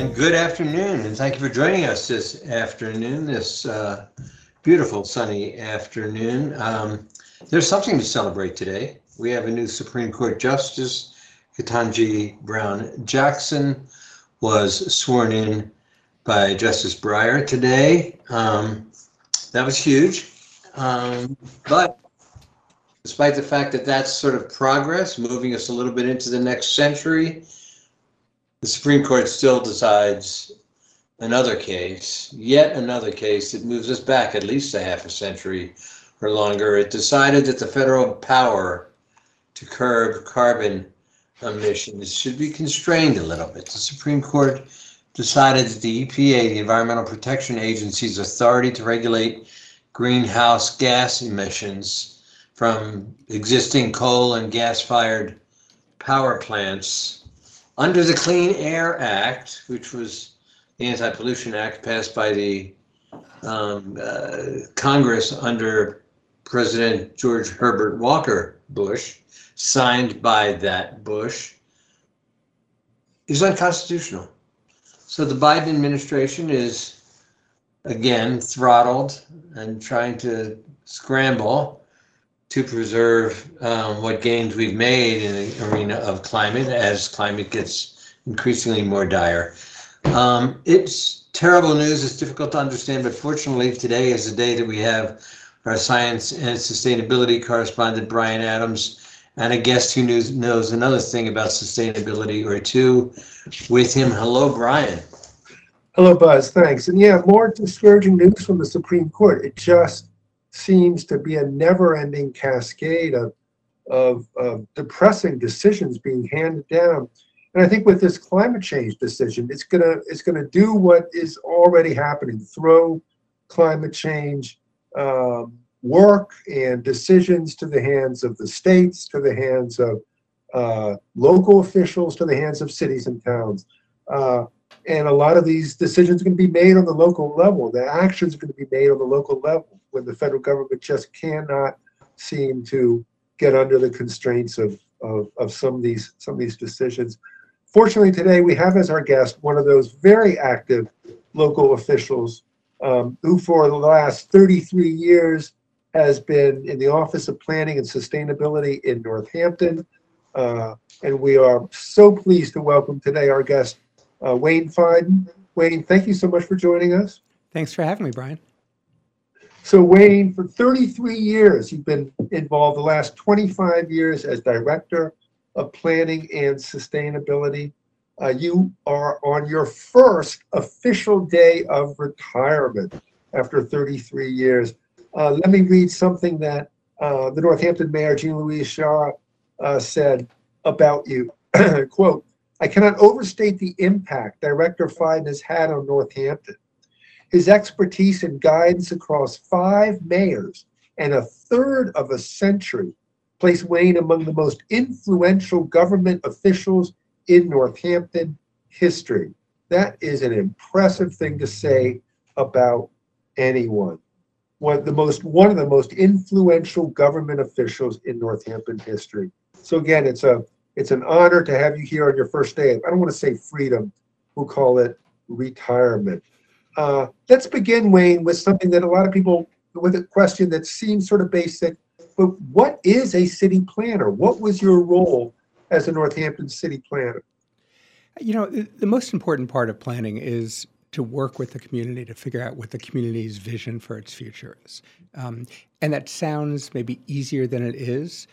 And good afternoon, and thank you for joining us this afternoon, this uh, beautiful sunny afternoon. Um, there's something to celebrate today. We have a new Supreme Court Justice, Ketanji Brown Jackson, was sworn in by Justice Breyer today. Um, that was huge. Um, but despite the fact that that's sort of progress, moving us a little bit into the next century, the Supreme Court still decides another case, yet another case that moves us back at least a half a century or longer. It decided that the federal power to curb carbon emissions should be constrained a little bit. The Supreme Court decided that the EPA, the Environmental Protection Agency's authority to regulate greenhouse gas emissions from existing coal and gas fired power plants under the Clean Air Act, which was the Anti Pollution Act passed by the um, uh, Congress under President George Herbert Walker Bush, signed by that Bush, is unconstitutional. So the Biden administration is again throttled and trying to scramble to preserve um, what gains we've made in the arena of climate as climate gets increasingly more dire. Um, it's terrible news. It's difficult to understand, but fortunately, today is the day that we have our science and sustainability correspondent, Brian Adams, and a guest who knows, knows another thing about sustainability or two with him. Hello, Brian. Hello, Buzz. Thanks. And yeah, more discouraging news from the Supreme Court. It just seems to be a never-ending cascade of, of, of depressing decisions being handed down. And I think with this climate change decision, it's gonna it's gonna do what is already happening: throw climate change um, work and decisions to the hands of the states, to the hands of uh, local officials, to the hands of cities and towns. Uh, and a lot of these decisions are going to be made on the local level. The actions are going to be made on the local level when the federal government just cannot seem to get under the constraints of, of, of some of these some of these decisions. Fortunately, today we have as our guest one of those very active local officials um, who, for the last 33 years, has been in the Office of Planning and Sustainability in Northampton. Uh, and we are so pleased to welcome today our guest, uh, Wayne Feiden. Wayne, thank you so much for joining us. Thanks for having me, Brian. So Wayne, for 33 years, you've been involved the last 25 years as Director of Planning and Sustainability. Uh, you are on your first official day of retirement after 33 years. Uh, let me read something that uh, the Northampton Mayor, Gina-Louise Sciarra, uh, said about you. Quote, I cannot overstate the impact Director Feiden has had on Northampton. His expertise and guidance across five mayors and a third of a century place Wayne among the most influential government officials in Northampton history. That is an impressive thing to say about anyone. One, the most, one of the most influential government officials in Northampton history. So again, it's a it's an honor to have you here on your first day. I don't want to say freedom. We'll call it retirement. Uh, let's begin, Wayne, with something that a lot of people, with a question that seems sort of basic, but what is a city planner? What was your role as a Northampton city planner? You know, the most important part of planning is to work with the community to figure out what the community's vision for its future is. Um, and that sounds maybe easier than it is.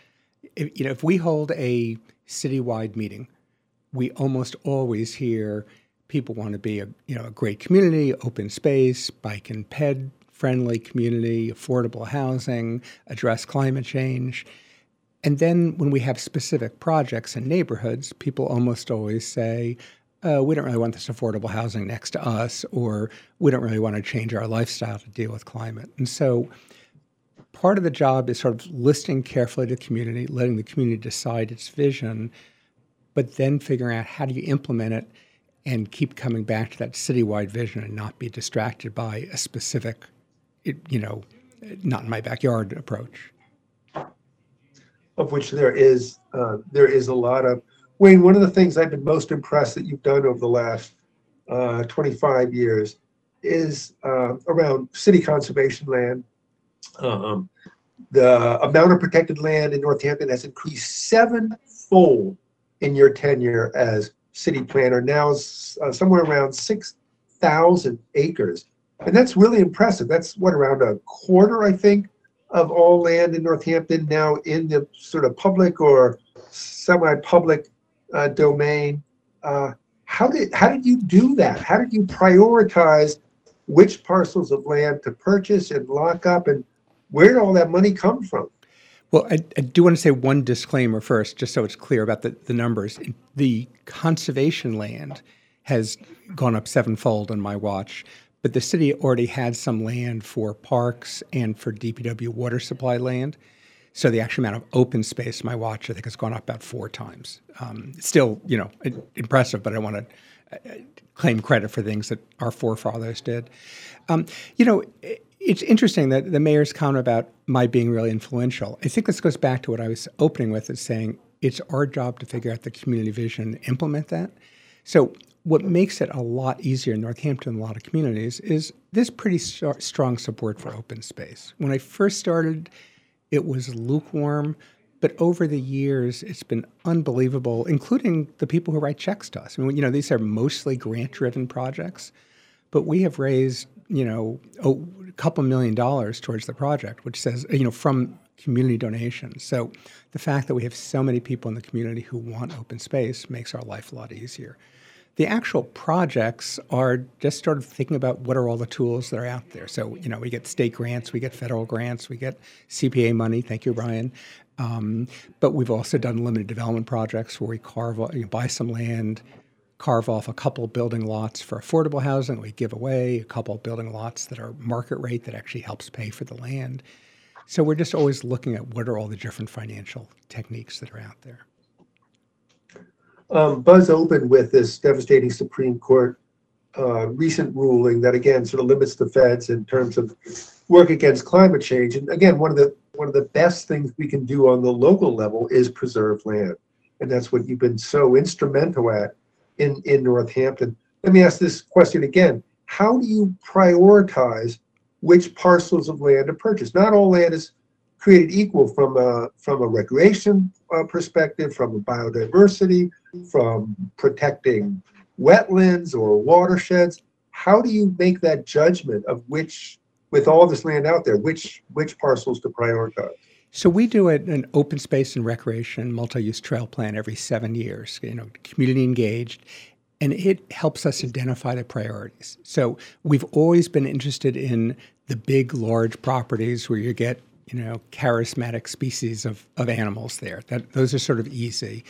If, you know, if we hold a citywide meeting, we almost always hear people want to be a you know a great community, open space, bike and ped friendly community, affordable housing, address climate change. And then when we have specific projects in neighborhoods, people almost always say, oh, we don't really want this affordable housing next to us, or we don't really want to change our lifestyle to deal with climate. And so part of the job is sort of listening carefully to the community, letting the community decide its vision, but then figuring out how do you implement it and keep coming back to that citywide vision and not be distracted by a specific, you know, not in my backyard approach. Of which there is uh, there is a lot of Wayne. One of the things I've been most impressed that you've done over the last uh, 25 years is uh, around city conservation land. Um, the amount of protected land in Northampton has increased sevenfold in your tenure as city planner. Now it's uh, somewhere around 6,000 acres. And that's really impressive. That's what, around a quarter, I think, of all land in Northampton now in the sort of public or semi-public uh, domain. Uh, how did how did you do that? How did you prioritize which parcels of land to purchase and lock up, and where did all that money come from? Well, I, I, do want to say one disclaimer first, just so it's clear about the, the numbers. The conservation land has gone up sevenfold on my watch, but the city already had some land for parks and for DPW water supply land. So the actual amount of open space my watch, I think, has gone up about four times. Um, still, you know, impressive, but I want to uh, claim credit for things that our forefathers did. Um, you know, it's interesting that the mayor's comment about my being really influential. I think this goes back to what I was opening with, is saying it's our job to figure out the community vision and implement that. So what makes it a lot easier in Northampton and a lot of communities is this pretty st- strong support for open space. When I first started, it was lukewarm, but over the years, it's been unbelievable, including the people who write checks to us. I mean, you know, these are mostly grant-driven projects, but we have raised, you know, a couple million dollars towards the project, which says, you know, from community donations. So the fact that we have so many people in the community who want open space makes our life a lot easier. The actual projects are just sort of thinking about what are all the tools that are out there. So, you know, we get state grants, we get federal grants, we get CPA money. Thank you, Brian. Um, but we've also done limited development projects where we carve, you know, buy some land, carve off a couple building lots for affordable housing. We give away a couple building lots that are market rate that actually helps pay for the land. So we're just always looking at what are all the different financial techniques that are out there um, Buzz opened with this devastating Supreme Court uh, recent ruling that again sort of limits the feds in terms of work against climate change. And again, one of the one of the best things we can do on the local level is preserve land, and that's what you've been so instrumental at in in Northampton. Let me ask this question again: How do you prioritize which parcels of land to purchase? Not all land is created equal from a from a recreation uh, perspective, from a biodiversity, from protecting wetlands or watersheds. How do you make that judgment of which, with all this land out there, which which parcels to prioritize? So we do an open space and recreation multi-use trail plan every seven years. You know, community engaged, and it helps us identify the priorities. So we've always been interested in the big, large properties where you get you know charismatic species of, of animals there. That those are sort of easy.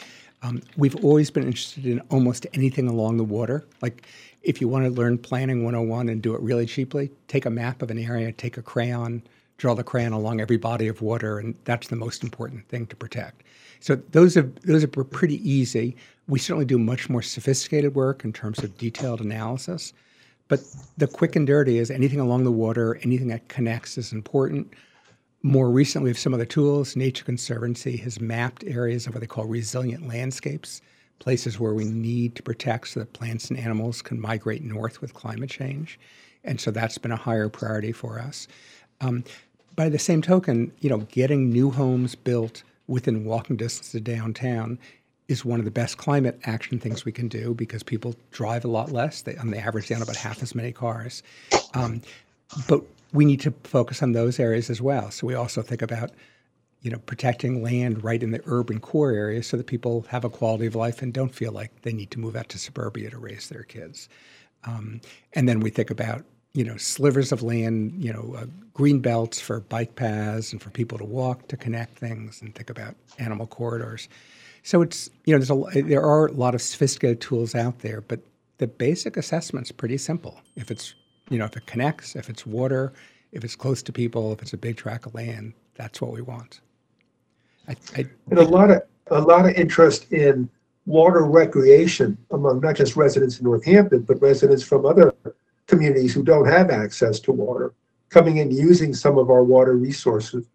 Um, we've always been interested in almost anything along the water. Like if you want to learn planning 101 and do it really cheaply, take a map of an area, take a crayon, draw the crayon along every body of water, and that's the most important thing to protect. So those are those are pretty easy. We certainly do much more sophisticated work in terms of detailed analysis. But the quick and dirty is anything along the water, anything that connects is important. More recently, with some of the tools, Nature Conservancy has mapped areas of what they call resilient landscapes, places where we need to protect so that plants and animals can migrate north with climate change. And so that's been a higher priority for us. Um, by the same token, you know, getting new homes built within walking distance of downtown is one of the best climate action things we can do because people drive a lot less. They, on the average, down about half as many cars. Um, but we need to focus on those areas as well. So we also think about, you know, protecting land right in the urban core areas so that people have a quality of life and don't feel like they need to move out to suburbia to raise their kids. Um, and then we think about, you know, slivers of land, you know, uh, green belts for bike paths and for people to walk to connect things, and think about animal corridors. So it's you know, there's a there are a lot of sophisticated tools out there, but the basic assessment's pretty simple. If it's you know, if it connects, if it's water, if it's close to people, if it's a big tract of land, that's what we want. I, I, and a lot of a lot of interest in water recreation among not just residents in Northampton, but residents from other communities who don't have access to water, coming in using some of our water resources.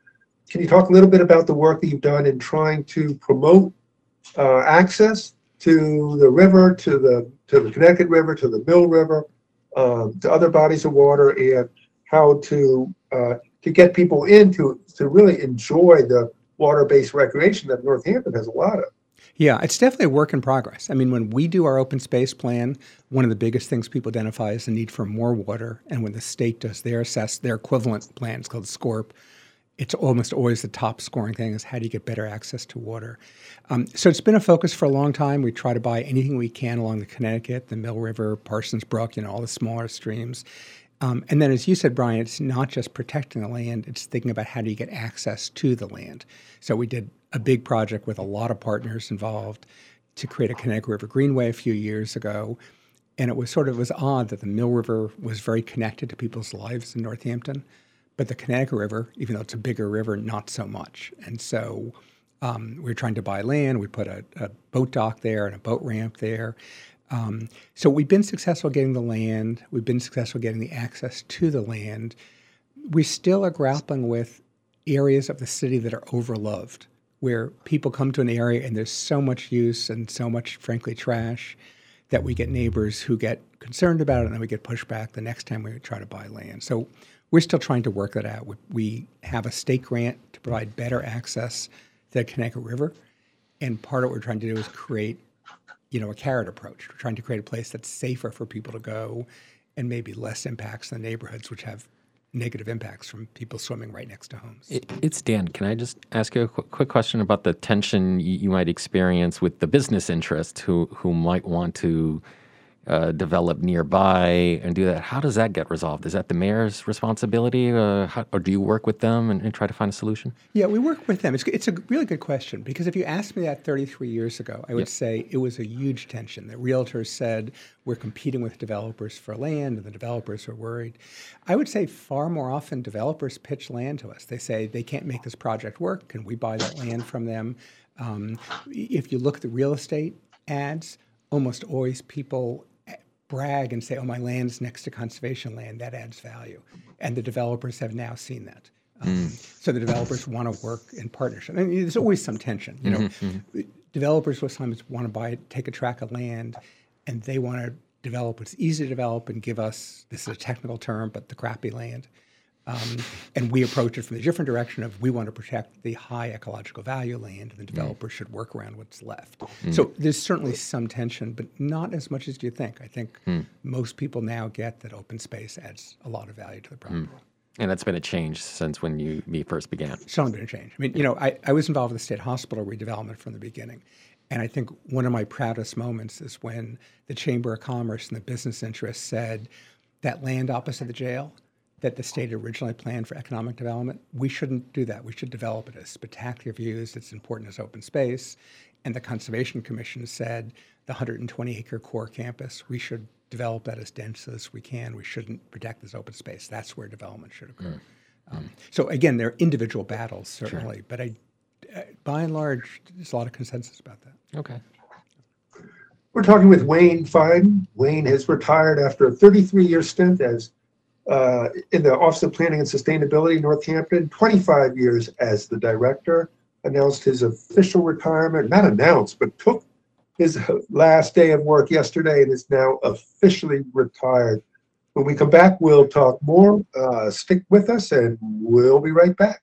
Can you talk a little bit about the work that you've done in trying to promote uh, access to the river, to the, to the Connecticut River, to the Mill River, um, to other bodies of water and how to, uh, to get people in to, to really enjoy the water-based recreation that Northampton has a lot of. Yeah, it's definitely a work in progress. I mean, when we do our open space plan, one of the biggest things people identify is the need for more water. And when the state does their assess their equivalent plan, it's called SCORP, it's almost always the top scoring thing is how do you get better access to water. Um, so it's been a focus for a long time. We try to buy anything we can along the Connecticut, the Mill River, Parsons Brook, you know, all the smaller streams. Um, and then, as you said, Brian, it's not just protecting the land, it's thinking about how do you get access to the land. So, we did a big project with a lot of partners involved to create a Connecticut River Greenway a few years ago. And it was sort of it was odd that the Mill River was very connected to people's lives in Northampton, but the Connecticut River, even though it's a bigger river, not so much. And so um, we were trying to buy land. We put a, a boat dock there and a boat ramp there. Um, so we've been successful getting the land. We've been successful getting the access to the land. We still are grappling with areas of the city that are overloved, where people come to an area and there's so much use and so much, frankly, trash that we get neighbors who get concerned about it and then we get pushback the next time we try to buy land. So we're still trying to work that out. We, have a state grant to provide better access to the Connecticut River. And part of what we're trying to do is create you know, a carrot approach. We're trying to create a place that's safer for people to go and maybe less impacts in the neighborhoods, which have negative impacts from people swimming right next to homes. It, it's Dan. Can I just ask you a qu- quick question about the tension you, you might experience with the business interests who, who might want to uh, develop nearby and do that. How does that get resolved? Is that the mayor's responsibility, uh, how, or do you work with them and, and, try to find a solution? Yeah, we work with them. It's, it's a really good question because if you asked me that 33 years ago, I would yep. say it was a huge tension. The realtors said we're competing with developers for land, and the developers are worried. I would say far more often developers pitch land to us. They say they can't make this project work. Can we buy that land from them? Um, if you look at the real estate ads, almost always people brag and say, oh, my land's next to conservation land, that adds value. And the developers have now seen that. Um, mm. So the developers want to work in partnership. I mean, there's always some tension. You know, mm-hmm, mm-hmm. developers sometimes want to buy, take a tract of land, and they want to develop what's easy to develop and give us this is a technical term, but the crappy land. Um, and we approach it from the different direction of we want to protect the high ecological value land, and the developer mm. should work around what's left. Mm. So there's certainly some tension, but not as much as you think. I think mm. most people now get that open space adds a lot of value to the property. And that's been a change since when you me first began. It's only been a change. I mean, you know, I, I was involved with the state hospital redevelopment from the beginning. And I think one of my proudest moments is when the Chamber of Commerce and the business interests said that land opposite the jail that the state originally planned for economic development. We shouldn't do that. We should develop it as spectacular views. It's important as open space. And the Conservation Commission said the 120 acre core campus, we should develop that as dense as we can. We shouldn't protect this open space. That's where development should occur. Mm. Um, so again, there are individual battles certainly, sure. but I, uh, by and large, there's a lot of consensus about that. Okay. We're talking with Wayne Feiden. Wayne has retired after a 33 year stint as uh, in the Office of Planning and Sustainability, Northampton, 25 years as the director, announced his official retirement, not announced, but took his last day of work yesterday and is now officially retired. When we come back, we'll talk more. Uh, stick with us and we'll be right back.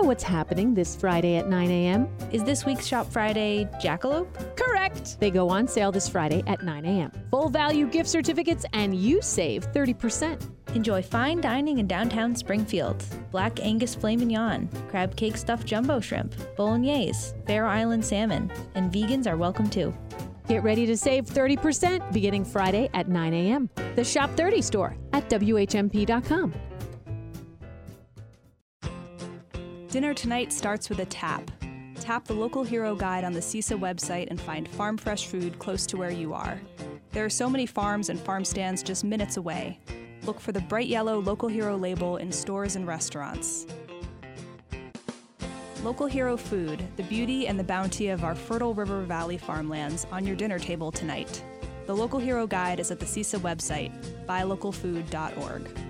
Know what's happening this Friday at 9 a.m.? Is this week's Shop Friday Jackalope? Correct! They go on sale this Friday at 9 a.m. Full value gift certificates, and you save 30%. Enjoy fine dining in downtown Springfield. Black Angus filet mignon, crab cake stuffed jumbo shrimp, bolognese, Bear Island salmon, and vegans are welcome too. Get ready to save 30% beginning Friday at 9 a.m. The Shop 30 store at WHMP.com. Dinner tonight starts with a tap. Tap the local hero guide on the CISA website and find farm fresh food close to where you are. There are so many farms and farm stands just minutes away. Look for the bright yellow Local Hero label in stores and restaurants. Local Hero Food, the beauty and the bounty of our fertile River Valley farmlands on your dinner table tonight. The Local Hero Guide is at the CISA website, buylocalfood.org.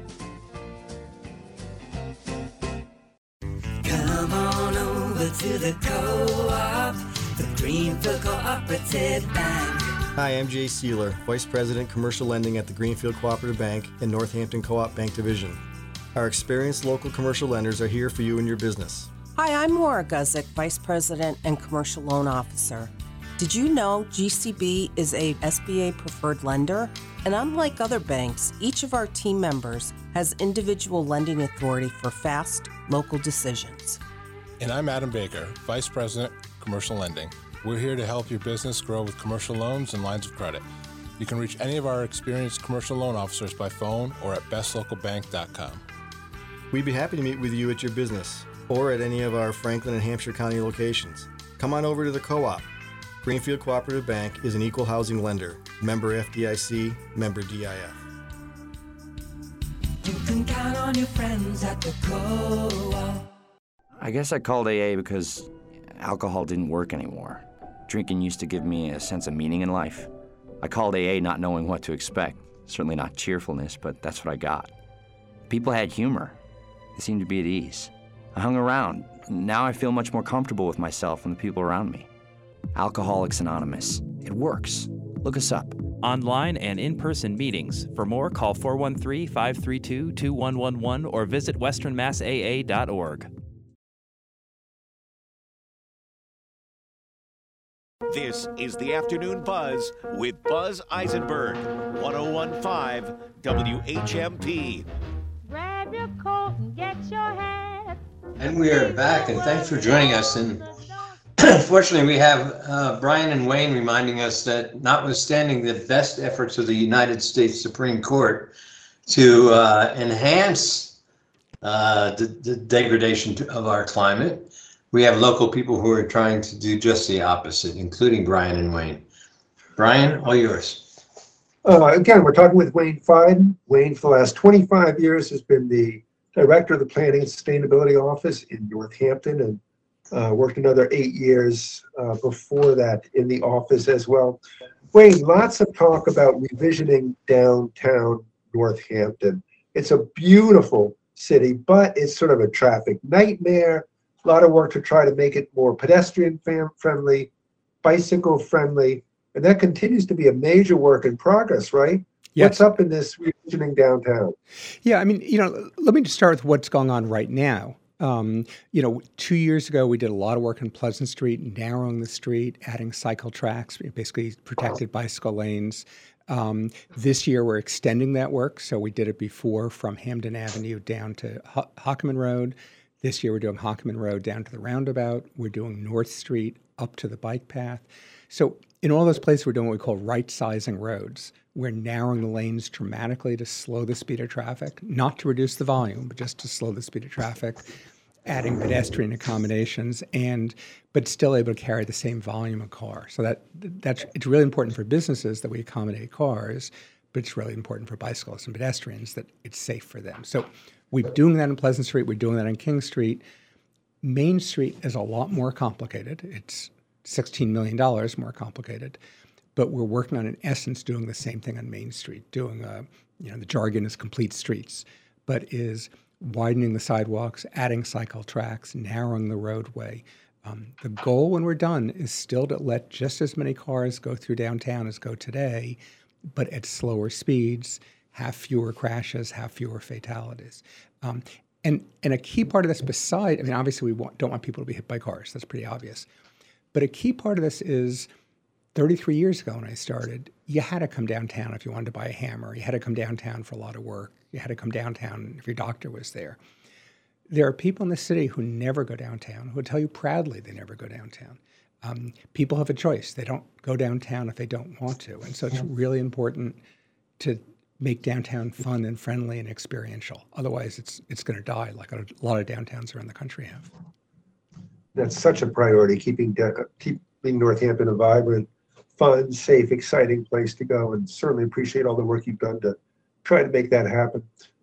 Come on over to the co-op, the Greenfield Cooperative Bank. Hi, I'm Jay Sealer, Vice President Commercial Lending at the Greenfield Cooperative Bank and Northampton Co-op Bank Division. Our experienced local commercial lenders are here for you and your business. Hi, I'm Maura Guzik, Vice President and Commercial Loan Officer. Did you know GCB is a SBA preferred lender? And unlike other banks, each of our team members has individual lending authority for fast, local decisions. And I'm Adam Baker, Vice President, Commercial Lending. We're here to help your business grow with commercial loans and lines of credit. You can reach any of our experienced commercial loan officers by phone or at bestlocalbank.com. We'd be happy to meet with you at your business or at any of our Franklin and Hampshire County locations. Come on over to the co op. Greenfield Cooperative Bank is an equal housing lender, member FDIC, member DIF. You can count on your friends at the co-op. I guess I called AA because alcohol didn't work anymore. Drinking used to give me a sense of meaning in life. I called AA not knowing what to expect. Certainly not cheerfulness, but that's what I got. People had humor. They seemed to be at ease. I hung around. Now I feel much more comfortable with myself and the people around me. Alcoholics Anonymous. It works. Look us up. Online and in person meetings. For more, call 413 532 2111 or visit westernmassaa.org. This is the Afternoon Buzz with Buzz Eisenberg, 1015 WHMP. Grab your coat and get your hat. And we are back, and thanks for joining us. And fortunately, we have uh, Brian and Wayne reminding us that notwithstanding the best efforts of the United States Supreme Court to uh, enhance uh, the, the degradation of our climate, we have local people who are trying to do just the opposite, including Brian and Wayne. Brian, all yours. Uh, again, we're talking with Wayne Feiden. Wayne, for the last 25 years, has been the director of the Planning and Sustainability Office in Northampton and uh, worked another eight years uh, before that in the office as well. Wayne, lots of talk about revisioning downtown Northampton. It's a beautiful city, but it's sort of a traffic nightmare. A lot of work to try to make it more pedestrian fam- friendly, bicycle friendly, and that continues to be a major work in progress, right? What's up in this revisioning downtown? Yeah, I mean, you know, let me just start with what's going on right now. Um, you know, two years ago, we did a lot of work on Pleasant Street, narrowing the street, adding cycle tracks, basically protected bicycle lanes. Um, this year, we're extending that work. So we did it before from Hamden Avenue down to Ho- Hockanum Road. This year, we're doing Hockanum Road down to the roundabout. We're doing North Street up to the bike path. So in all those places, we're doing what we call right sizing roads. We're narrowing the lanes dramatically to slow the speed of traffic, not to reduce the volume, but just to slow the speed of traffic, adding pedestrian accommodations, and but still able to carry the same volume of cars. So that that's it's really important for businesses that we accommodate cars, but it's really important for bicyclists and pedestrians that it's safe for them. So we're doing that in Pleasant Street. We're doing that on King Street. Main Street is a lot more complicated. It's $16 million more complicated. But we're working on, in essence, doing the same thing on Main Street, doing, uh, you know, the jargon is complete streets, but is widening the sidewalks, adding cycle tracks, narrowing the roadway. Um, the goal when we're done is still to let just as many cars go through downtown as go today, but at slower speeds, have fewer crashes, have fewer fatalities. Um, and, and a key part of this, beside, I mean, obviously, we want, don't want people to be hit by cars. That's pretty obvious. But a key part of this is 33 years ago when I started, you had to come downtown if you wanted to buy a hammer. You had to come downtown for a lot of work. You had to come downtown if your doctor was there. There are people in the city who never go downtown, who would tell you proudly they never go downtown. Um, people have a choice. They don't go downtown if they don't want to. And so it's really important to make downtown fun and friendly and experiential. Otherwise, it's it's going to die like a lot of downtowns around the country have. That's such a priority, keeping, keeping Northampton a vibrant, fun, safe, exciting place to go, and certainly appreciate all the work you've done to try to make that happen.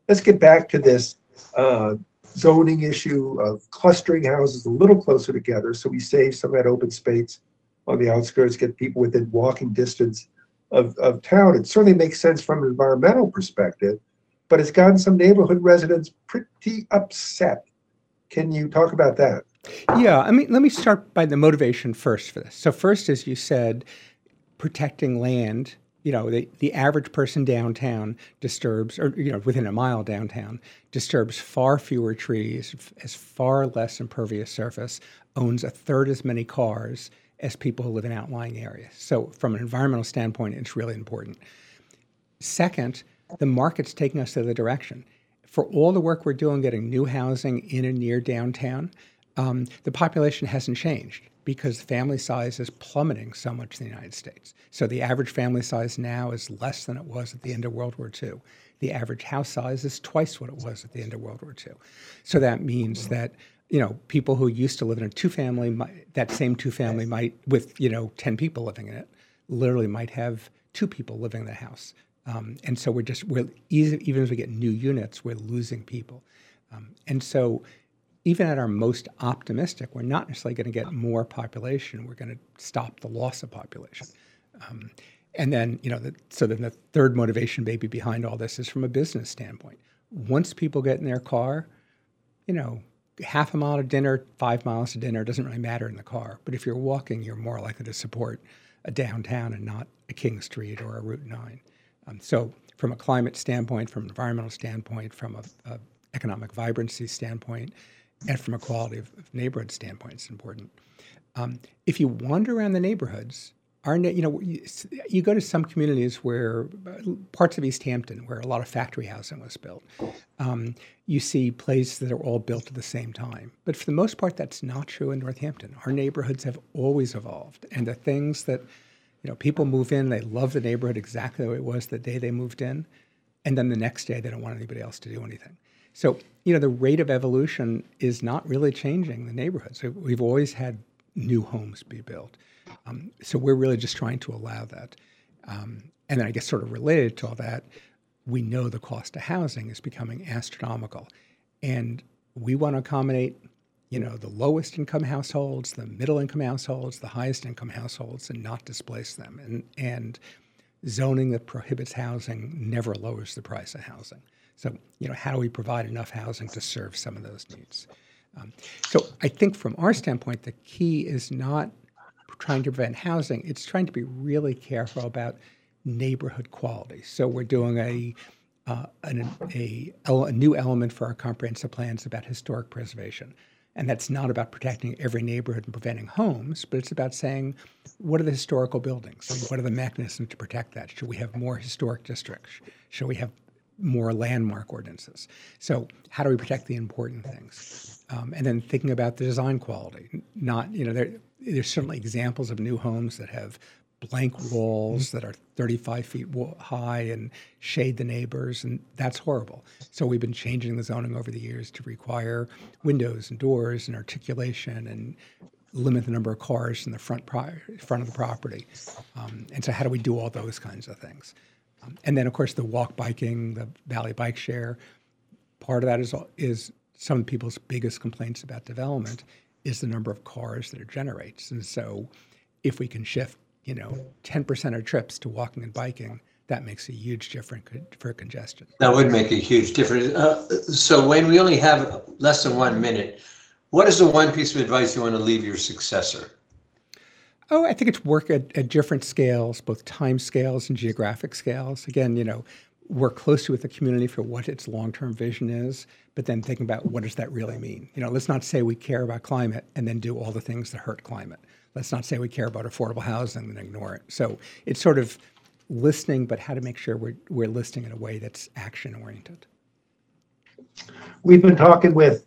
Let's get back to this uh, zoning issue of clustering houses a little closer together, so we save some of that open space on the outskirts, get people within walking distance of, of town. It certainly makes sense from an environmental perspective, but it's gotten some neighborhood residents pretty upset. Can you talk about that? Yeah, I mean, let me start by the motivation first for this. So, first, as you said, protecting land. You know, the, the average person downtown disturbs, or, you know, within a mile downtown, disturbs far fewer trees, has far less impervious surface, owns a third as many cars as people who live in outlying areas. So, from an environmental standpoint, it's really important. Second, the market's taking us to the other direction. For all the work we're doing getting new housing in and near downtown, um, the population hasn't changed because family size is plummeting so much in the United States. So the average family size now is less than it was at the end of World War II. The average house size is twice what it was at the end of World War II. So that means that you know people who used to live in a two-family, that same two-family might, with you know ten people living in it, literally might have two people living in the house. Um, and so we're just we're even, even as we get new units, we're losing people. Um, and so even at our most optimistic, we're not necessarily going to get more population. We're going to stop the loss of population. Um, and then, you know, the, so then the third motivation maybe behind all this is from a business standpoint. Once people get in their car, you know, half a mile to dinner, five miles to dinner doesn't really matter in the car. But if you're walking, you're more likely to support a downtown and not a King Street or a Route 9. Um, so, from a climate standpoint, from an environmental standpoint, from a, a economic vibrancy standpoint, and from a quality of, of neighborhood standpoint, it's important. Um, if you wander around the neighborhoods, our you know you, go to some communities where uh, parts of Easthampton, where a lot of factory housing was built, um, you see places that are all built at the same time. But for the most part, that's not true in Northampton. Our neighborhoods have always evolved, and the things that you know people move in, they love the neighborhood exactly the way it was the day they moved in, and then the next day they don't want anybody else to do anything. So, you know, the rate of evolution is not really changing the neighborhoods. So we've always had new homes be built. Um, so we're really just trying to allow that. Um, and then I guess sort of related to all that, we know the cost of housing is becoming astronomical. And we want to accommodate, you know, the lowest income households, the middle income households, the highest income households, and not displace them. And, and zoning that prohibits housing never lowers the price of housing. So, you know, how do we provide enough housing to serve some of those needs? Um, so, I think from our standpoint, the key is not trying to prevent housing; it's trying to be really careful about neighborhood quality. So, we're doing a uh, an, a, a new element for our comprehensive plans about historic preservation. And that's not about protecting every neighborhood and preventing homes, but it's about saying, what are the historical buildings? What are the mechanisms to protect that? Should we have more historic districts? Should we have more landmark ordinances. So how do we protect the important things? Um, and then thinking about the design quality. Not you know there, there's certainly examples of new homes that have blank walls that are 35 feet high and shade the neighbors, and that's horrible. So we've been changing the zoning over the years to require windows and doors and articulation and limit the number of cars in the front pri- front of the property. Um, and so how do we do all those kinds of things? Um, and then, of course, the walk biking, the Valley Bike Share. Part of that is is some of people's biggest complaints about development is the number of cars that it generates. And so, if we can shift, you know, 10% of trips to walking and biking, that makes a huge difference for congestion. That would make a huge difference. Uh, so, Wayne, we only have less than one minute. What is the one piece of advice you want to leave your successor? Oh, I think it's work at, at different scales, both time scales and geographic scales. Again, you know, work closely with the community for what its long-term vision is, but then thinking about what does that really mean. You know, let's not say we care about climate and then do all the things that hurt climate. Let's not say we care about affordable housing and ignore it. So it's sort of listening, but how to make sure we're, we're listening in a way that's action oriented. We've been talking with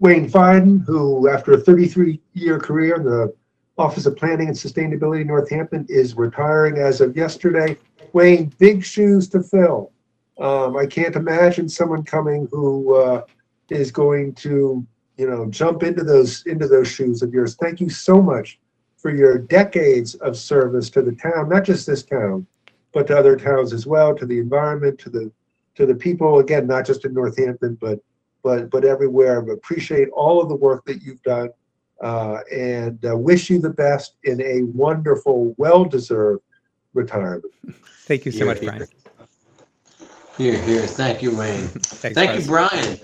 Wayne Feiden, who, after a 33 year career in the Office of Planning and Sustainability Northampton is retiring as of yesterday. Wayne, big shoes to fill. Um, I can't imagine someone coming who uh, is going to, you know, jump into those into those shoes of yours. Thank you so much for your decades of service to the town, not just this town, but to other towns as well, to the environment, to the to the people. Again, not just in Northampton, but but but everywhere. But appreciate all of the work that you've done, uh, and uh, wish you the best in a wonderful, well-deserved retirement. Thank you so Here, much, here. Brian. Here, here. Thank you, Wayne. Thanks, Thank Buzz. you, Brian.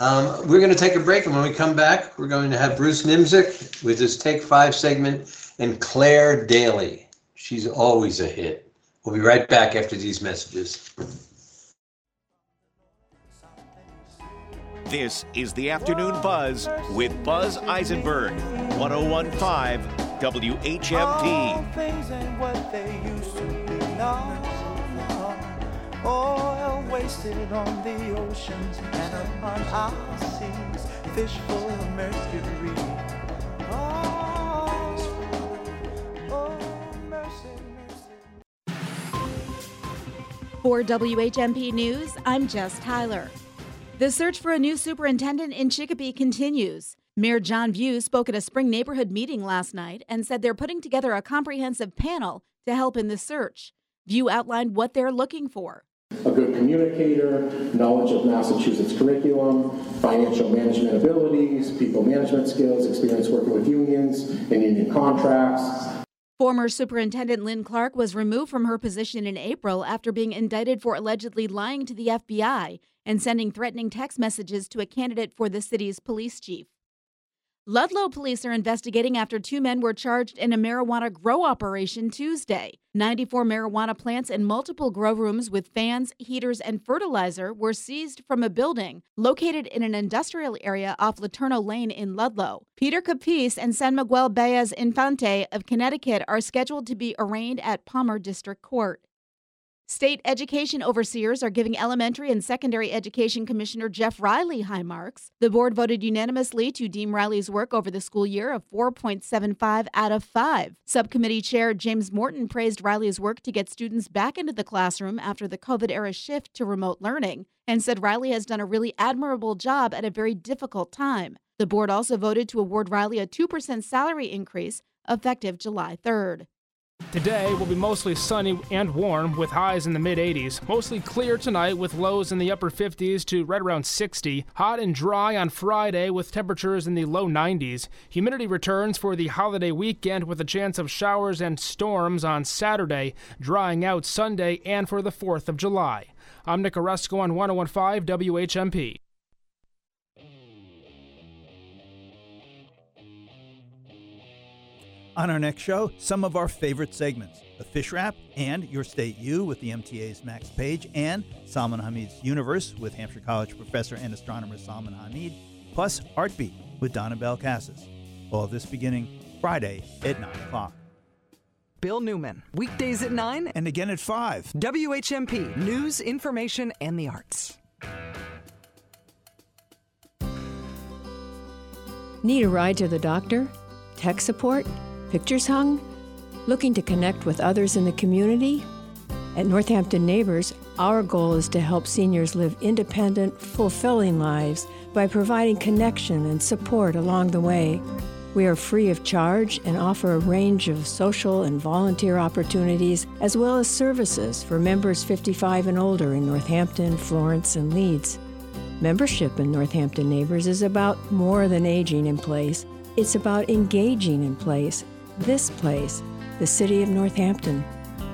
Um, we're going to take a break, and when we come back, we're going to have Bruce Nimzik with his Take Five segment and Claire Daly. She's always a hit. We'll be right back after these messages. This is the Afternoon Buzz with Buzz Eisenberg, 1015 WHMP. things ain't what they used to be now. Oil wasted on the oceans and upon our seas, fish full of mercury. Oh, oh, mercy, mercy. For WHMP News, I'm Jess Tyler. The search for a new superintendent in Chicopee continues. Mayor John Vieau spoke at a spring neighborhood meeting last night and said they're putting together a comprehensive panel to help in the search. Vieau outlined what they're looking for. a good communicator, knowledge of Massachusetts curriculum, financial management abilities, people management skills, experience working with unions and union contracts, Former Superintendent Lynn Clark was removed from her position in April after being indicted for allegedly lying to the FBI and sending threatening text messages to a candidate for the city's police chief. Ludlow police are investigating after two men were charged in a marijuana grow operation Tuesday. 94 marijuana plants and multiple grow rooms with fans, heaters, and fertilizer were seized from a building located in an industrial area off Laterno Lane in Ludlow. Peter Capice and San Miguel Baez Infante of Connecticut are scheduled to be arraigned at Palmer District Court. State education overseers are giving Elementary and Secondary Education Commissioner Jeff Riley high marks. The board voted unanimously to deem Riley's work over the school year a 4.75 out of 5. Subcommittee Chair James Morton praised Riley's work to get students back into the classroom after the COVID era shift to remote learning and said Riley has done a really admirable job at a very difficult time. The board also voted to award Riley a 2% salary increase effective July 3rd. Today will be mostly sunny and warm with highs in the mid 80s. Mostly clear tonight with lows in the upper 50s to right around 60. Hot and dry on Friday with temperatures in the low 90s. Humidity returns for the holiday weekend with a chance of showers and storms on Saturday, drying out Sunday and for the 4th of July. I'm Nick Oresco on 1015 WHMP. On our next show, some of our favorite segments the Fish Wrap and Your State U with the MTA's Max Page and Salman Hameed's Universe with Hampshire College professor and astronomer Salman Hameed, plus Heartbeat with Donna Bell Cassis. All this beginning Friday at 9 o'clock. Bill Newman, weekdays at 9 and again at 5. WHMP, news, information, and the arts. Need a ride to the doctor? Tech support? Pictures hung? Looking to connect with others in the community? At Northampton Neighbors, our goal is to help seniors live independent, fulfilling lives by providing connection and support along the way. We are free of charge and offer a range of social and volunteer opportunities, as well as services for members 55 and older in Northampton, Florence, and Leeds. Membership in Northampton Neighbors is about more than aging in place. It's about engaging in place, this place, the city of Northampton.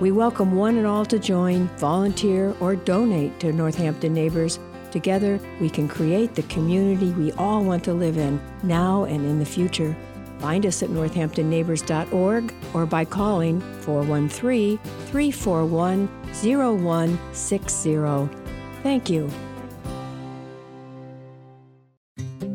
We welcome one and all to join, volunteer, or donate to Northampton Neighbors. Together, we can create the community we all want to live in, now and in the future. Find us at northamptonneighbors.org or by calling 413 341 0160. Thank you.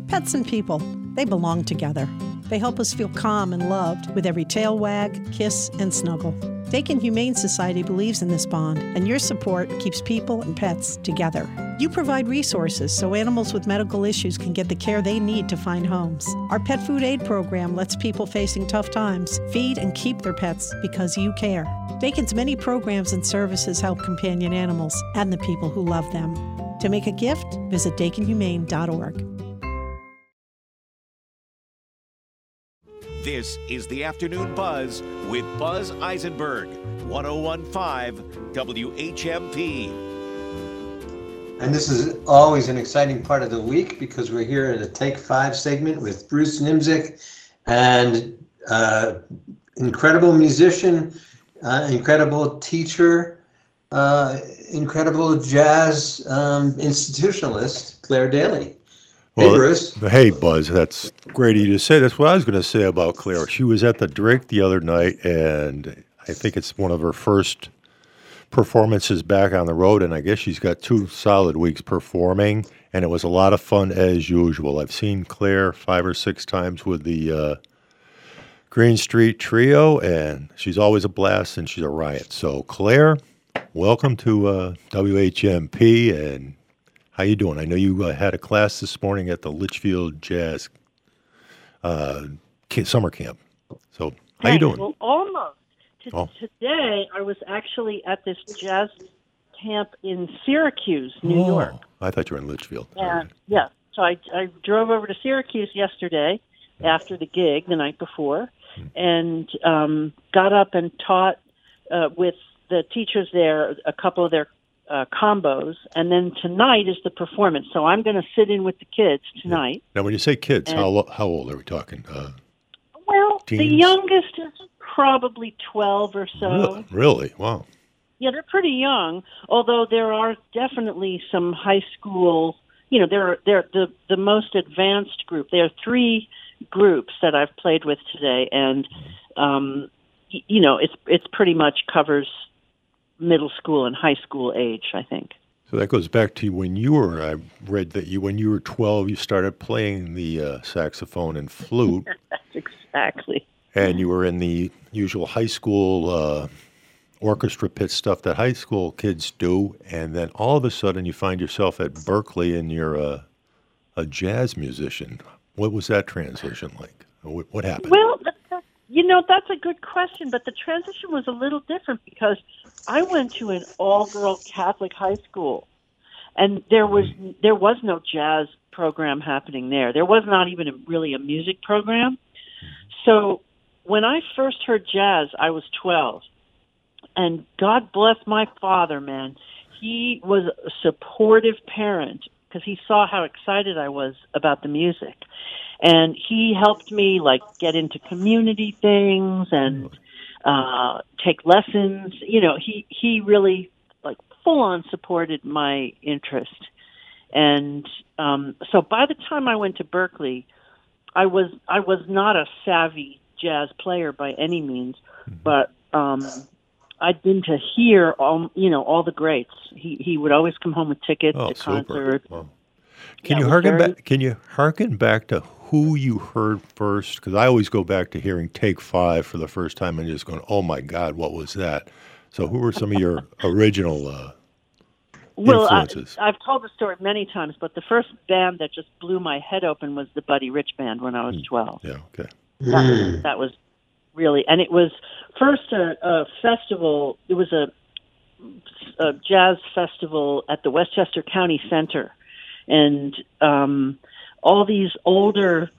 Pets and people, they belong together. They help us feel calm and loved with every tail wag, kiss, and snuggle. Dakin Humane Society believes in this bond, and your support keeps people and pets together. You provide resources so animals with medical issues can get the care they need to find homes. Our pet food aid program lets people facing tough times feed and keep their pets because you care. Dakin's many programs and services help companion animals and the people who love them. To make a gift, visit dakinhumane.org. This is the Afternoon Buzz with Buzz Eisenberg, 1015 WHMP. And this is always an exciting part of the week because we're here in a Take Five segment with Bruce Nimzik and uh, incredible musician, uh, incredible teacher, uh, incredible jazz um, institutionalist, Claire Daly. Hey, Well, Bruce. Hey, Buzz. That's great of you to say. That's what I was going to say about Claire. She was at the Drake the other night, and I think it's one of her first performances back on the road. And I guess she's got two solid weeks performing, and it was a lot of fun as usual. I've seen Claire five or six times with the uh, Green Street Trio, and she's always a blast, and she's a riot. So, Claire, welcome to uh, WHMP, and how you doing? I know you uh, had a class this morning at the Litchfield Jazz uh, summer camp. So how you doing? Well, almost. T- Oh. Today, I was actually at this jazz camp in Syracuse, New Oh, York. I thought you were in Litchfield. And yeah, so I, I drove over to Syracuse yesterday after the gig the night before, and um, got up and taught uh, with the teachers there a couple of their uh, combos, and then tonight is the performance. So I'm going to sit in with the kids tonight. Now, when you say kids, And- how how old are we talking? Uh, Well, the youngest is probably 12 or so. really? Wow. Yeah, they're pretty young. Although there are definitely some high school. You know, they're they're the the most advanced group. There are three groups that I've played with today, and um, y- you know, it's it's pretty much covers middle school and high school age. I think. So that goes back to when you were. I read that you, when you were twelve, you started playing the uh, saxophone and flute, That's exactly. and you were in the usual high school uh, orchestra pit stuff that high school kids do, and then all of a sudden you find yourself at Berklee and you're a, a jazz musician. What was that transition like? What, what happened? Well, you know, that's a good question, but the transition was a little different because I went to an all-girl Catholic high school, and there was hmm. there was no jazz program happening there. There was not even a, really a music program. So when I first heard jazz, I was 12, and God bless my father, man. He was a supportive parent because he saw how excited I was about the music. And he helped me like get into community things and hmm. Uh take lessons. You know, he he really like full on supported my interest. And um so by the time I went to Berklee, I was I was not a savvy jazz player by any means, but um I'd been to hear all you know all the greats. He he would always come home with tickets Oh, to super. concerts. Can Yeah, you harken very- back? Can you harken back to who you heard first? Because I always go back to hearing "Take Five for the first time and just going, "Oh my God, what was that?" So, who were some of your original uh, Well, I? I've told the story many times, but the first band that just blew my head open was the Buddy Rich Band when I was twelve. yeah, okay. That was, that was really, and it was first a, a festival. It was a, a jazz festival at the Westchester County Center, and um, all these older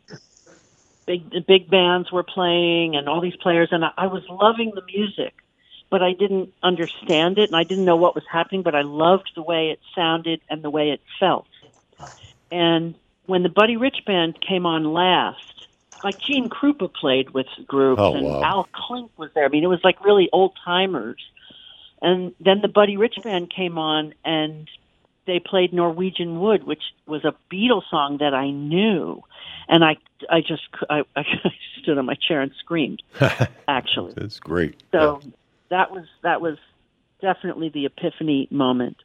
big big bands were playing, and all these players, and I, I was loving the music, but I didn't understand it, and I didn't know what was happening, but I loved the way it sounded and the way it felt. And when the Buddy Rich Band came on last, like Gene Krupa played with groups, Oh, and wow. Al Klink was there. I mean, it was like really old timers. And then the Buddy Rich Band came on, and they played Norwegian Wood, which was a Beatles song that I knew, and I, I just, I, I stood on my chair and screamed. Actually, That's great. so that was that was definitely the epiphany moment.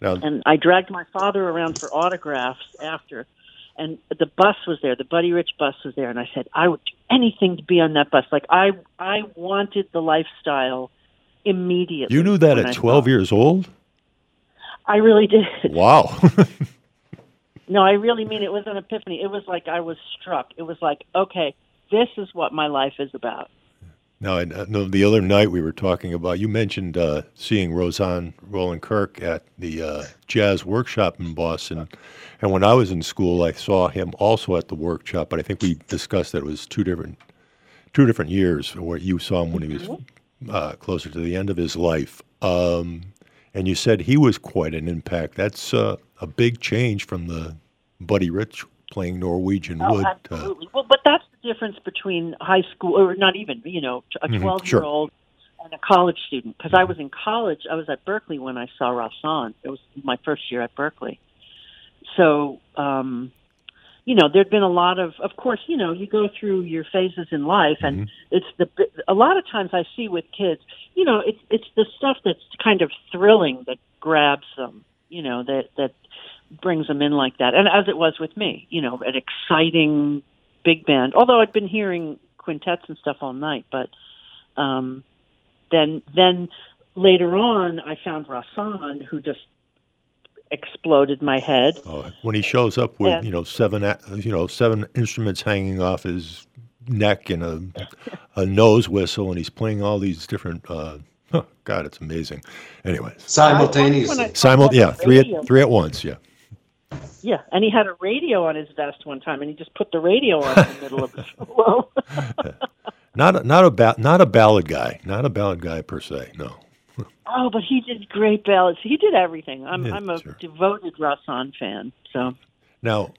Now, And I dragged my father around for autographs after, and the bus was there. The Buddy Rich bus was there, and I said I would do anything to be on that bus. Like I, I wanted the lifestyle immediately. you knew that at I 12 years old? I really did. Wow. No, I really mean it was an epiphany. It was like I was struck. It was like, okay, this is what my life is about. Now, I know the other night we were talking about, you mentioned uh, seeing Rahsaan Roland Kirk at the uh, jazz workshop in Boston. And when I was in school, I saw him also at the workshop, but I think we discussed that it was two different two different years where you saw him when he was uh, closer to the end of his life. Um, and you said he was quite an impact. That's uh, a big change from the Buddy Rich playing Norwegian Oh, Wood. Uh, absolutely. well, but that's the difference between high school, or not even, you know, a Mhm, 12 sure. year old and a college student. Because I was in college, I was at Berklee when I saw Rahsaan. It was my first year at Berklee. So, um, you know, there'd been a lot of, of course, you know, you go through your phases in life, and it's the a lot of times I see with kids, you know, it's it's the stuff that's kind of thrilling that grabs them, you know, that that brings them in like that, and as it was with me, you know, an exciting big band. Although I'd been hearing quintets and stuff all night, but um, then then later on, I found Rahsaan, who just exploded my head. uh, when he shows up with Yeah. you know seven you know seven instruments hanging off his neck and a a nose whistle, and he's playing all these different. Uh, huh, God, it's amazing. Anyways, Simultaneously. I- Simul- yeah, three at three at once. Yeah. Yeah, and he had a radio on his vest one time, and he just put the radio on in the middle of the solo. Not a, not a ba- not a ballad guy, not a ballad guy per se. No. Oh, but he did great ballads. He did everything. I'm Yeah, I'm a devoted Rahsaan fan. So Now,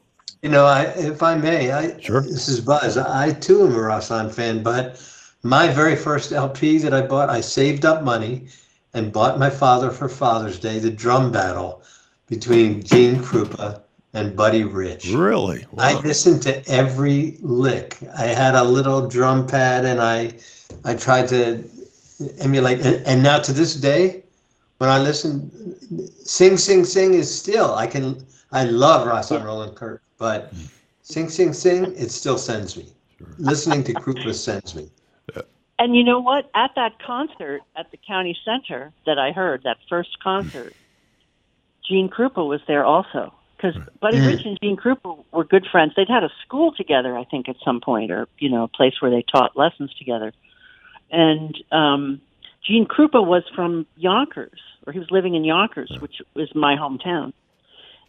You know, I, if I may, I Sure. this is Buzz. I too am a Rahsaan fan, but my very first LP that I bought, I saved up money and bought my father for Father's Day the drum battle between Gene Krupa and Buddy Rich. Really? I listened to every lick. I had a little drum pad and I I tried to emulate and, and now to this day when I listen Sing Sing Sing is still I can I love Rahsaan Roland Kirk, but Sing Sing Sing it still sends me. Listening to Krupa sends me. And you know what? At that concert at the county center that I heard, that first concert, Gene Krupa was there also. Because Buddy Mm. Rich and Gene Krupa were good friends. They'd had a school together, I think, at some point, or you know, a place where they taught lessons together. And um, Gene Krupa was from Yonkers, or he was living in Yonkers, which is my hometown.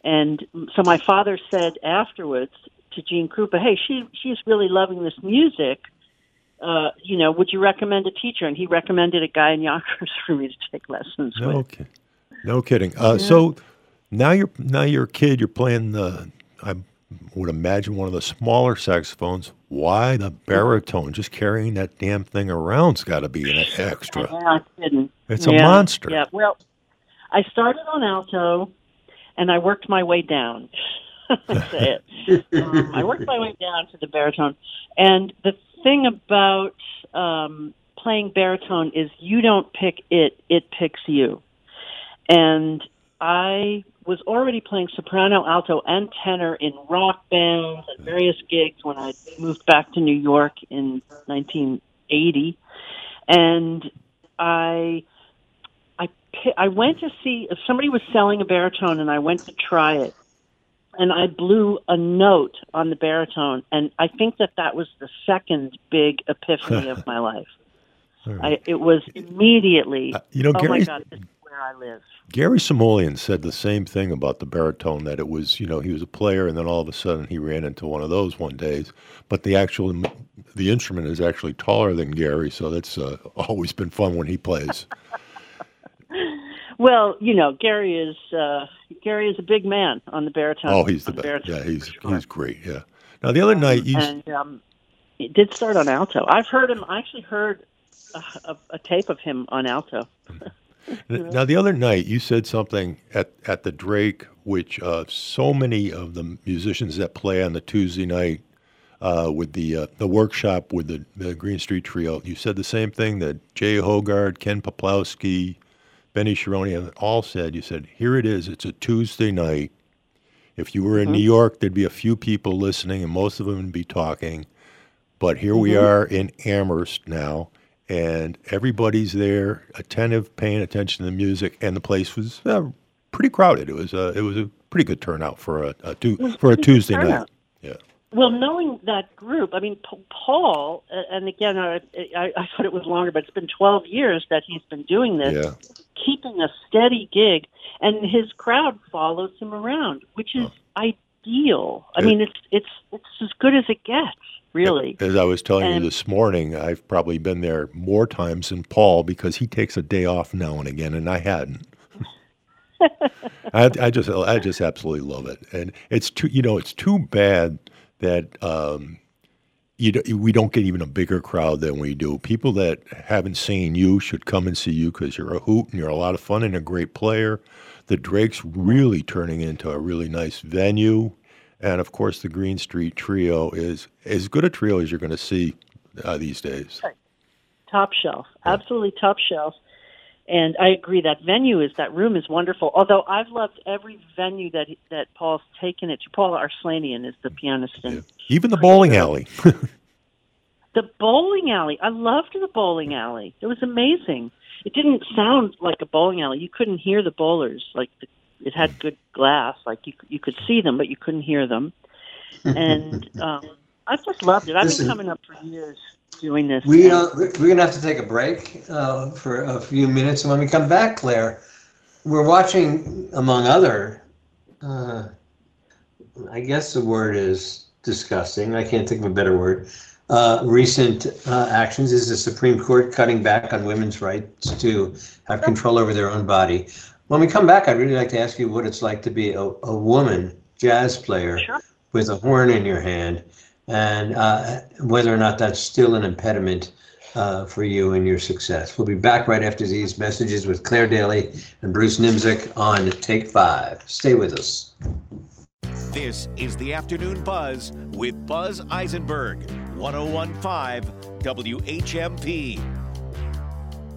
And so my father said afterwards to Gene Krupa, "Hey, she she's really loving this music. Uh, you know, would you recommend a teacher?" And he recommended a guy in Yonkers for me to take lessons with. No, ki- no kidding. Uh, Yeah. So now you're now you're a kid. You're playing the. I would imagine one of the smaller saxophones. Why the baritone? Just carrying that damn thing around's got to be an extra. I'm not kidding. It's a monster. Yeah. Well, I started on alto, and I worked my way down. It. Um, I worked my way down to the baritone, and the thing about um, playing baritone is you don't pick it; it picks you. And I was already playing soprano, alto, and tenor in rock bands and various gigs when I moved back to New York in 1980, and I I I went to see if somebody was selling a baritone, and I went to try it, and I blew a note on the baritone, and I think that that was the second big epiphany of my life. I, it was immediately, uh, you know, oh my Gary- God, this is where I live. Gary Smulyan said the same thing about the baritone that it was, you know, he was a player and then all of a sudden he ran into one of those one days. But the actual the instrument is actually taller than Gary, so that's uh, always been fun when he plays. Well, you know, Gary is uh, Gary is a big man on the baritone. oh, he's the on best. baritone. Yeah, he's he's great. Yeah. Now the other night you and um, it did start on alto. I've heard him. I actually heard a, a, a tape of him on alto. Now, the other night, you said something at, at the Drake, which uh, so many of the musicians that play on the Tuesday night uh, with the uh, the workshop with the, the Green Street Trio, you said the same thing that Jay Hoggard, Ken Peplowski, Benny Sharoni all said. You said, here it is, it's a Tuesday night. If you were in Mm-hmm. New York, there'd be a few people listening, and most of them would be talking. But here we Mm-hmm. Mhm. are in Amherst now, and everybody's there, attentive, paying attention to the music, and the place was uh, pretty crowded. It was a it was a pretty good turnout for a, a tu- for a Tuesday night. Yeah. Well, knowing that group, I mean, P- Paul, uh, and again, I, I, I thought it was longer, but it's been 12 years that he's been doing this, Yeah. keeping a steady gig, and his crowd follows him around, which is ideal. I It- mean, it's it's it's as good as it gets, really. As I was telling you this morning, I've probably been there more times than Paul because he takes a day off now and again, and I hadn't. I, I just I just absolutely love it, and it's too you know it's too bad that um, you do, we don't get even a bigger crowd than we do. People that haven't seen you should come and see you because you're a hoot and you're a lot of fun and a great player. The Drake's really turning into a really nice venue, and of course the Green Street Trio is as good a trio as you're going to see uh, these days. top shelf, absolutely top shelf. And I agree that venue is that room is wonderful. Although I've loved every venue that that Paul's taken it to. Paul Arslanian is the pianist and Even the bowling alley. the bowling alley. I loved the bowling alley. It was amazing. It didn't sound like a bowling alley. You couldn't hear the bowlers. Like the, it had good glass. Like you you could see them, but you couldn't hear them. And um, I just loved it. I've Listen. been coming up for years doing this. We uh, we're we're gonna have to take a break uh, for a few minutes, and when we come back, Claire, we're watching, among other, uh, I guess the word is disgusting. I can't think of a better word. Uh, recent uh, actions is the Supreme Court cutting back on women's rights to have control over their own body. When we come back, I'd really like to ask you what it's like to be a, a woman jazz player with a horn in your hand, and uh, whether or not that's still an impediment uh, for you and your success. We'll be back right after these messages with Claire Daly and Bruce Nimzik on Take Five. Stay with us. This is the Afternoon Buzz with Buzz Eisenberg, 1015 WHMP.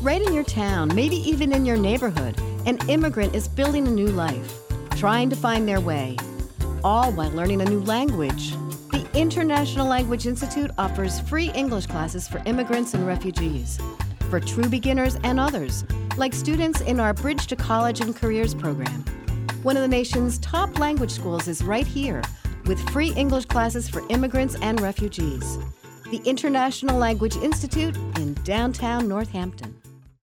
Right in your town, maybe even in your neighborhood, an immigrant is building a new life, trying to find their way, all while learning a new language. The International Language Institute offers free English classes for immigrants and refugees, for true beginners and others, like students in our Bridge to College and Careers program. One of the nation's top language schools is right here, with free English classes for immigrants and refugees. The International Language Institute in downtown Northampton.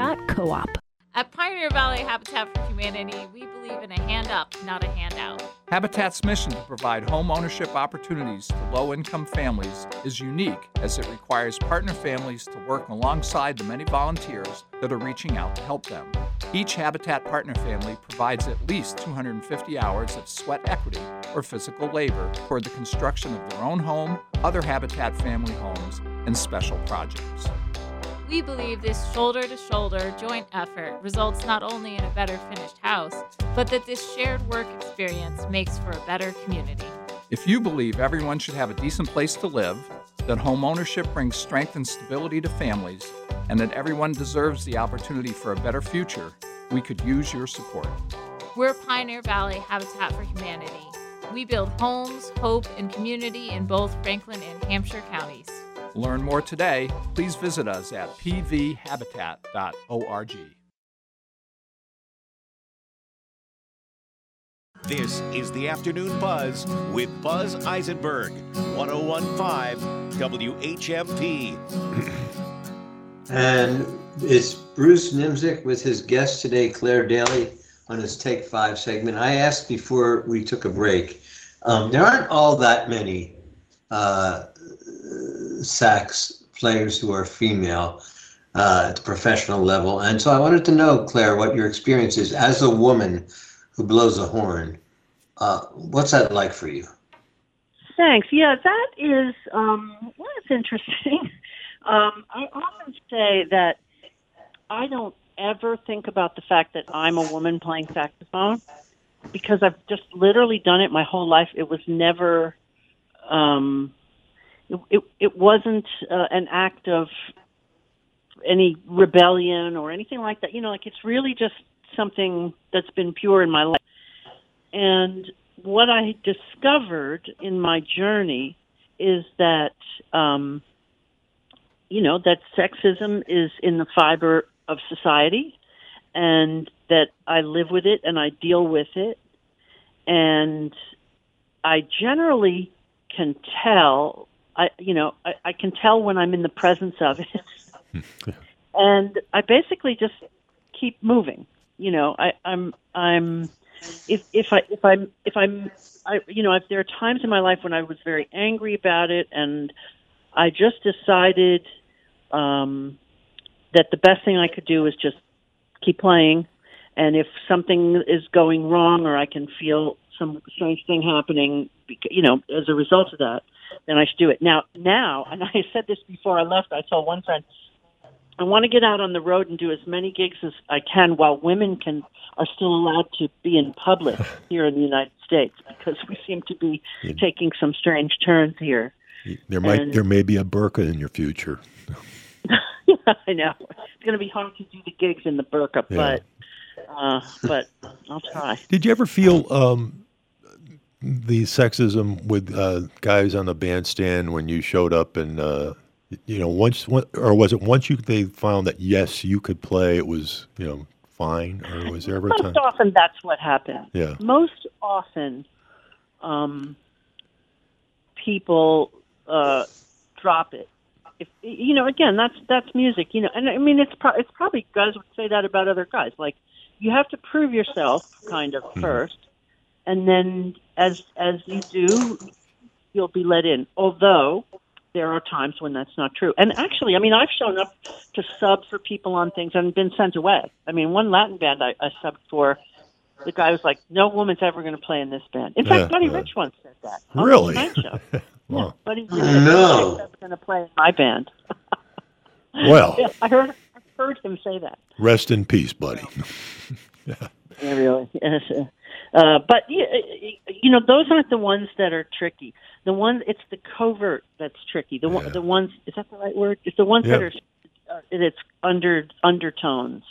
rivervalley.coop. At Pioneer Valley Habitat for Humanity, we believe in a hand up, not a handout. Habitat's mission to provide home ownership opportunities to low income families is unique as it requires partner families to work alongside the many volunteers that are reaching out to help them. Each Habitat partner family provides at least 250 hours of sweat equity or physical labor toward the construction of their own home, other Habitat family homes, and special projects. We believe this shoulder to shoulder joint effort results not only in a better finished house, but that this shared work experience makes for a better community. If you believe everyone should have a decent place to live, that home ownership brings strength and stability to families, and that everyone deserves the opportunity for a better future, we could use your support. We're Pioneer Valley Habitat for Humanity. We build homes, hope, and community in both Franklin and Hampshire counties. Learn more today. Please visit us at pvhabitat.org. This is the Afternoon Buzz with Buzz Eisenberg, 1015 WHMP. And it's Bruce Nimzik with his guest today, Claire Daly, on his Take Five segment. I asked before we took a break. Um, there aren't all that many uh, sax players who are female uh, at the professional level, and so I wanted to know, Claire, what your experience is as a woman who blows a horn. Uh, what's that like for you? Thanks. Yeah, that is um, well, that's interesting. Um, I often say that I don't ever think about the fact that I'm a woman playing saxophone because I've just literally done it my whole life. It was never, um, it, it, wasn't uh, an act of any rebellion or anything like that. You know, like it's really just something that's been pure in my life. And what I discovered in my journey is that, um, you know, that sexism is in the fiber of society and that I live with it and I deal with it. And I generally can tell, I, you know, I, I can tell when I'm in the presence of it. and I basically just keep moving. You know, I, I'm, I'm, if, if I, if I'm, if I'm, I, you know, if there are times in my life when I was very angry about it and I just decided, um, that the best thing I could do is just keep playing. And if something is going wrong or I can feel some strange thing happening, you know, as a result of that, then I should do it. Now, now, and I said this before I left, I told one friend, I want to get out on the road and do as many gigs as I can while women can are still allowed to be in public here in the United States because we seem to be taking some strange turns here. There might And- there may be a burqa in your future. I know it's going to be hard to do the gigs in the burqa, Yeah. but uh, but I'll try. Did you ever feel um, the sexism with uh, guys on the bandstand when you showed up and uh, you know once or was it once you they found that yes you could play it was you know fine or was there ever a time Most often, that's what happens. Yeah. Most often, um, people uh, drop it. If you know, again, that's that's music. You know, and I mean, it's pro- it's probably guys would say that about other guys. Like, you have to prove yourself, kind of first, and then as as you do, you'll be let in. Although there are times when that's not true. And actually, I mean, I've shown up to sub for people on things and been sent away. I mean, one Latin band I, I subbed for, the guy was like, "No woman's ever going to play in this band." In Yeah, fact, Buddy yeah. Rich once said that. on really Tonight Show. wow. Buddy Rich No. said, going to play in my band. well Yeah, I heard I heard him say that. rest in peace buddy Yeah, really. Yes, uh, but you know, those aren't the ones that are tricky. The ones it's the covert that's tricky. The one, the ones is that the right word? It's the ones that are uh, it's under undertones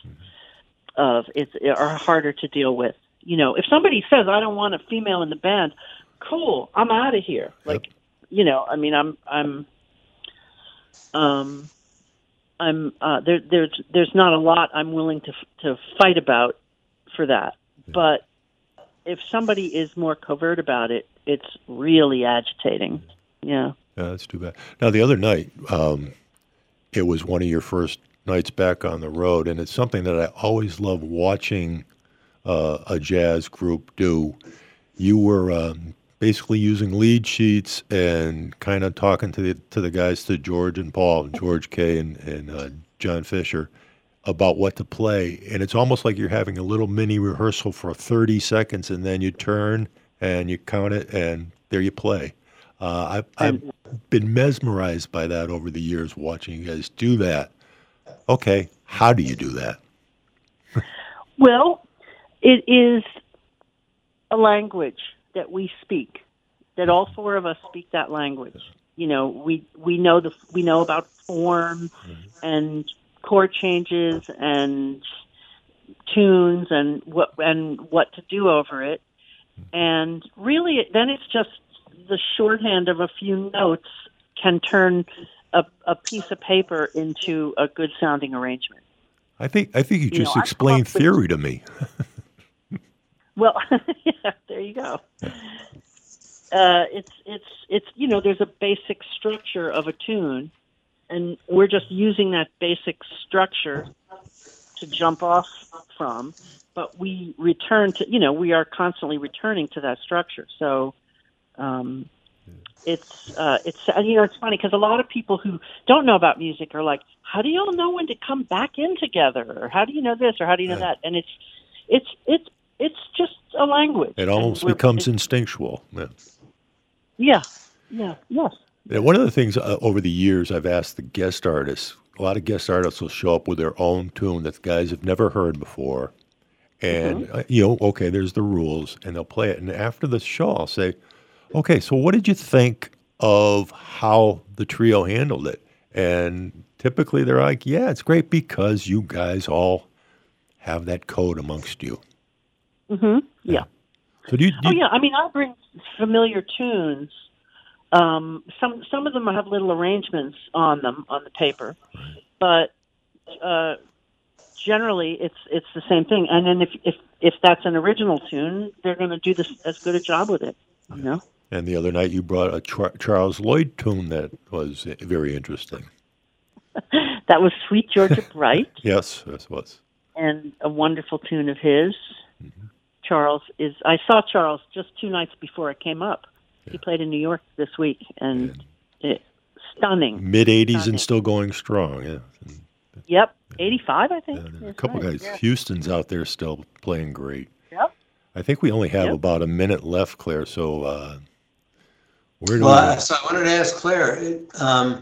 of it's are harder to deal with. You know, if somebody says I don't want a female in the band, cool, I'm out of here. Like, you know, I mean, I'm I'm um I'm uh, there. There's there's not a lot I'm willing to to fight about for that. But if somebody is more covert about it, it's really agitating. Yeah. Yeah, that's too bad. Now, the other night, um, it was one of your first nights back on the road, and it's something that I always love watching uh, a jazz group do. You were um, basically using lead sheets and kind of talking to the to the guys, to George and Paul, George K. and and uh, John Fisher, about what to play, and it's almost like you're having a little mini rehearsal for 30 seconds, and then you turn and you count it, and there you play. Uh, I've, I've been mesmerized by that over the years, watching you guys do that. Okay, how do you do that? Well, it is a language that we speak. That all four of us speak that language. You know, we we know the we know about form and chord changes and tunes and what and what to do over it. And really, it, then it's just the shorthand of a few notes can turn a, a piece of paper into a good sounding arrangement. I think I think you You just I've explained up with- theory to me. Well, yeah, there you go. Uh, it's it's it's you know there's a basic structure of a tune, and we're just using that basic structure to jump off from. but we return to you know we are constantly returning to that structure. So um, it's uh, it's uh, you know it's funny because a lot of people who don't know about music are like, how do you all know when to come back in together, or how do you know this, or how do you know that? And it's it's it's it's just a language. It almost becomes instinctual. Yeah. Yeah, yeah, yes. Yeah, one of the things uh, over the years I've asked the guest artists, a lot of guest artists will show up with their own tune that guys have never heard before. And, Mm-hmm. uh, you know, okay, there's the rules, and they'll play it. And after the show, I'll say, okay, so what did you think of how the trio handled it? And typically they're like, yeah, it's great because you guys all have that code amongst you. Mm-hmm. Yeah. So do you, do Oh you- yeah, I mean I bring familiar tunes. Um, some some of them have little arrangements on them on the paper, but uh, generally it's it's the same thing. And then if if if that's an original tune, they're going to do this as good a job with it. You know. and the other night you brought a Char- Charles Lloyd tune that was very interesting. that was Sweet Georgia Bright. Yes, this was. and a wonderful tune of his. Mm-hmm. Charles is. I saw Charles just two nights before it came up. He played in New York this week, and it, stunning. Mid 80s and still going strong. Yeah. Yep, eighty-five, I think. A couple guys. Houston's out there still playing great. Yep. I think we only have about a minute left, Claire. So uh, where do Well, I- we? so I wanted to ask Claire, it, um,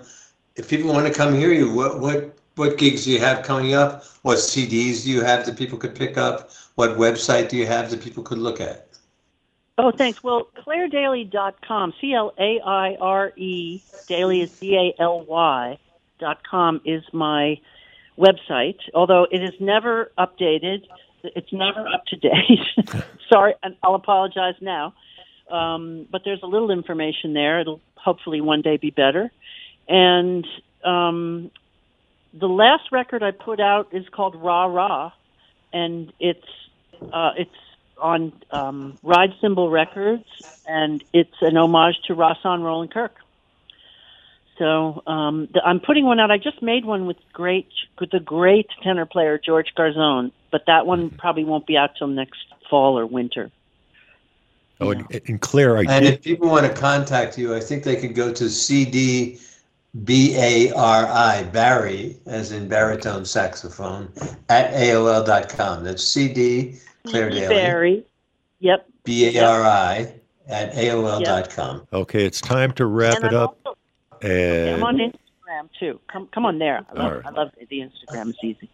if people want to come hear you, what, what, what gigs do you have coming up? What CDs do you have that people could pick up? What website do you have that people could look at? Oh, thanks. Well, ClaireDaly.com, C L A I R E, Daly is D A L Y, dot com is my website, although it is never updated. It's never up to date. Sorry, and I'll apologize now. Um, but there's a little information there. It'll hopefully one day be better. And um, the last record I put out is called Rah Rah, and it's uh, it's on um, Ride Symbol Records, and it's an homage to Rahsaan Roland Kirk. So um, the, I'm putting one out. I just made one with great with the great tenor player George Garzone, but that one probably won't be out till next fall or winter. Oh, and, and Claire, I And did. if people want to contact you, I think they could go to CD B A R I, Barry, as in baritone saxophone, at AOL.com. That's CD, Claire Daly, Barry. Yep. B A R I, at AOL.com. Okay, it's time to wrap And it I'm up. Okay, I'm on Instagram too. Come come on there. I love, All right. I love the Instagram. It's easy.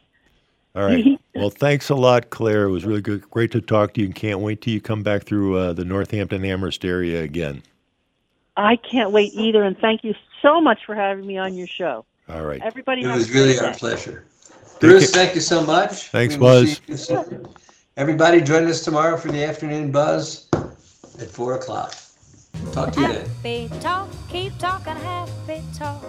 all right. Well, thanks a lot, Claire. It was really good. Great to talk to you, and can't wait till you come back through uh, the Northampton Amherst area again. I can't wait either, and thank you so much for having me on your show. All right. Everybody, It was a great really our day. pleasure. Bruce, thank you so much. Thanks, We Buzz. See you soon. Everybody join us tomorrow for the afternoon buzz at four o'clock. Talk to you then. Happy talk, keep talking happy talk.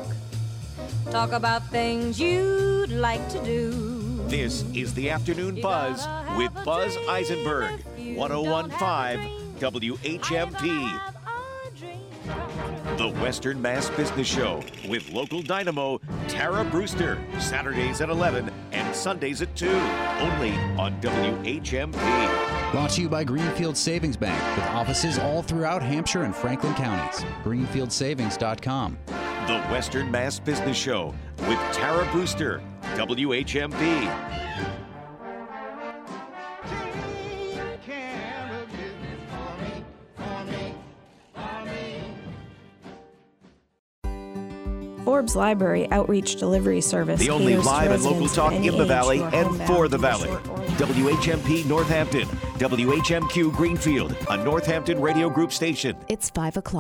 Talk about things you'd like to do. This is the Afternoon Buzz with Buzz Eisenberg, 1015 WHMP. The Western Mass Business Show with local dynamo Tara Brewster, Saturdays at 11 and Sundays at 2, only on WHMP. Brought to you by Greenfield Savings Bank with offices all throughout Hampshire and Franklin counties. GreenfieldSavings.com. The Western Mass Business Show with Tara Brewster, WHMP. Forbes Library Outreach Delivery Service. The only live and local talk in the Valley and for the Valley. WHMP Northampton, WHMQ Greenfield, a Northampton radio group station. It's 5 o'clock.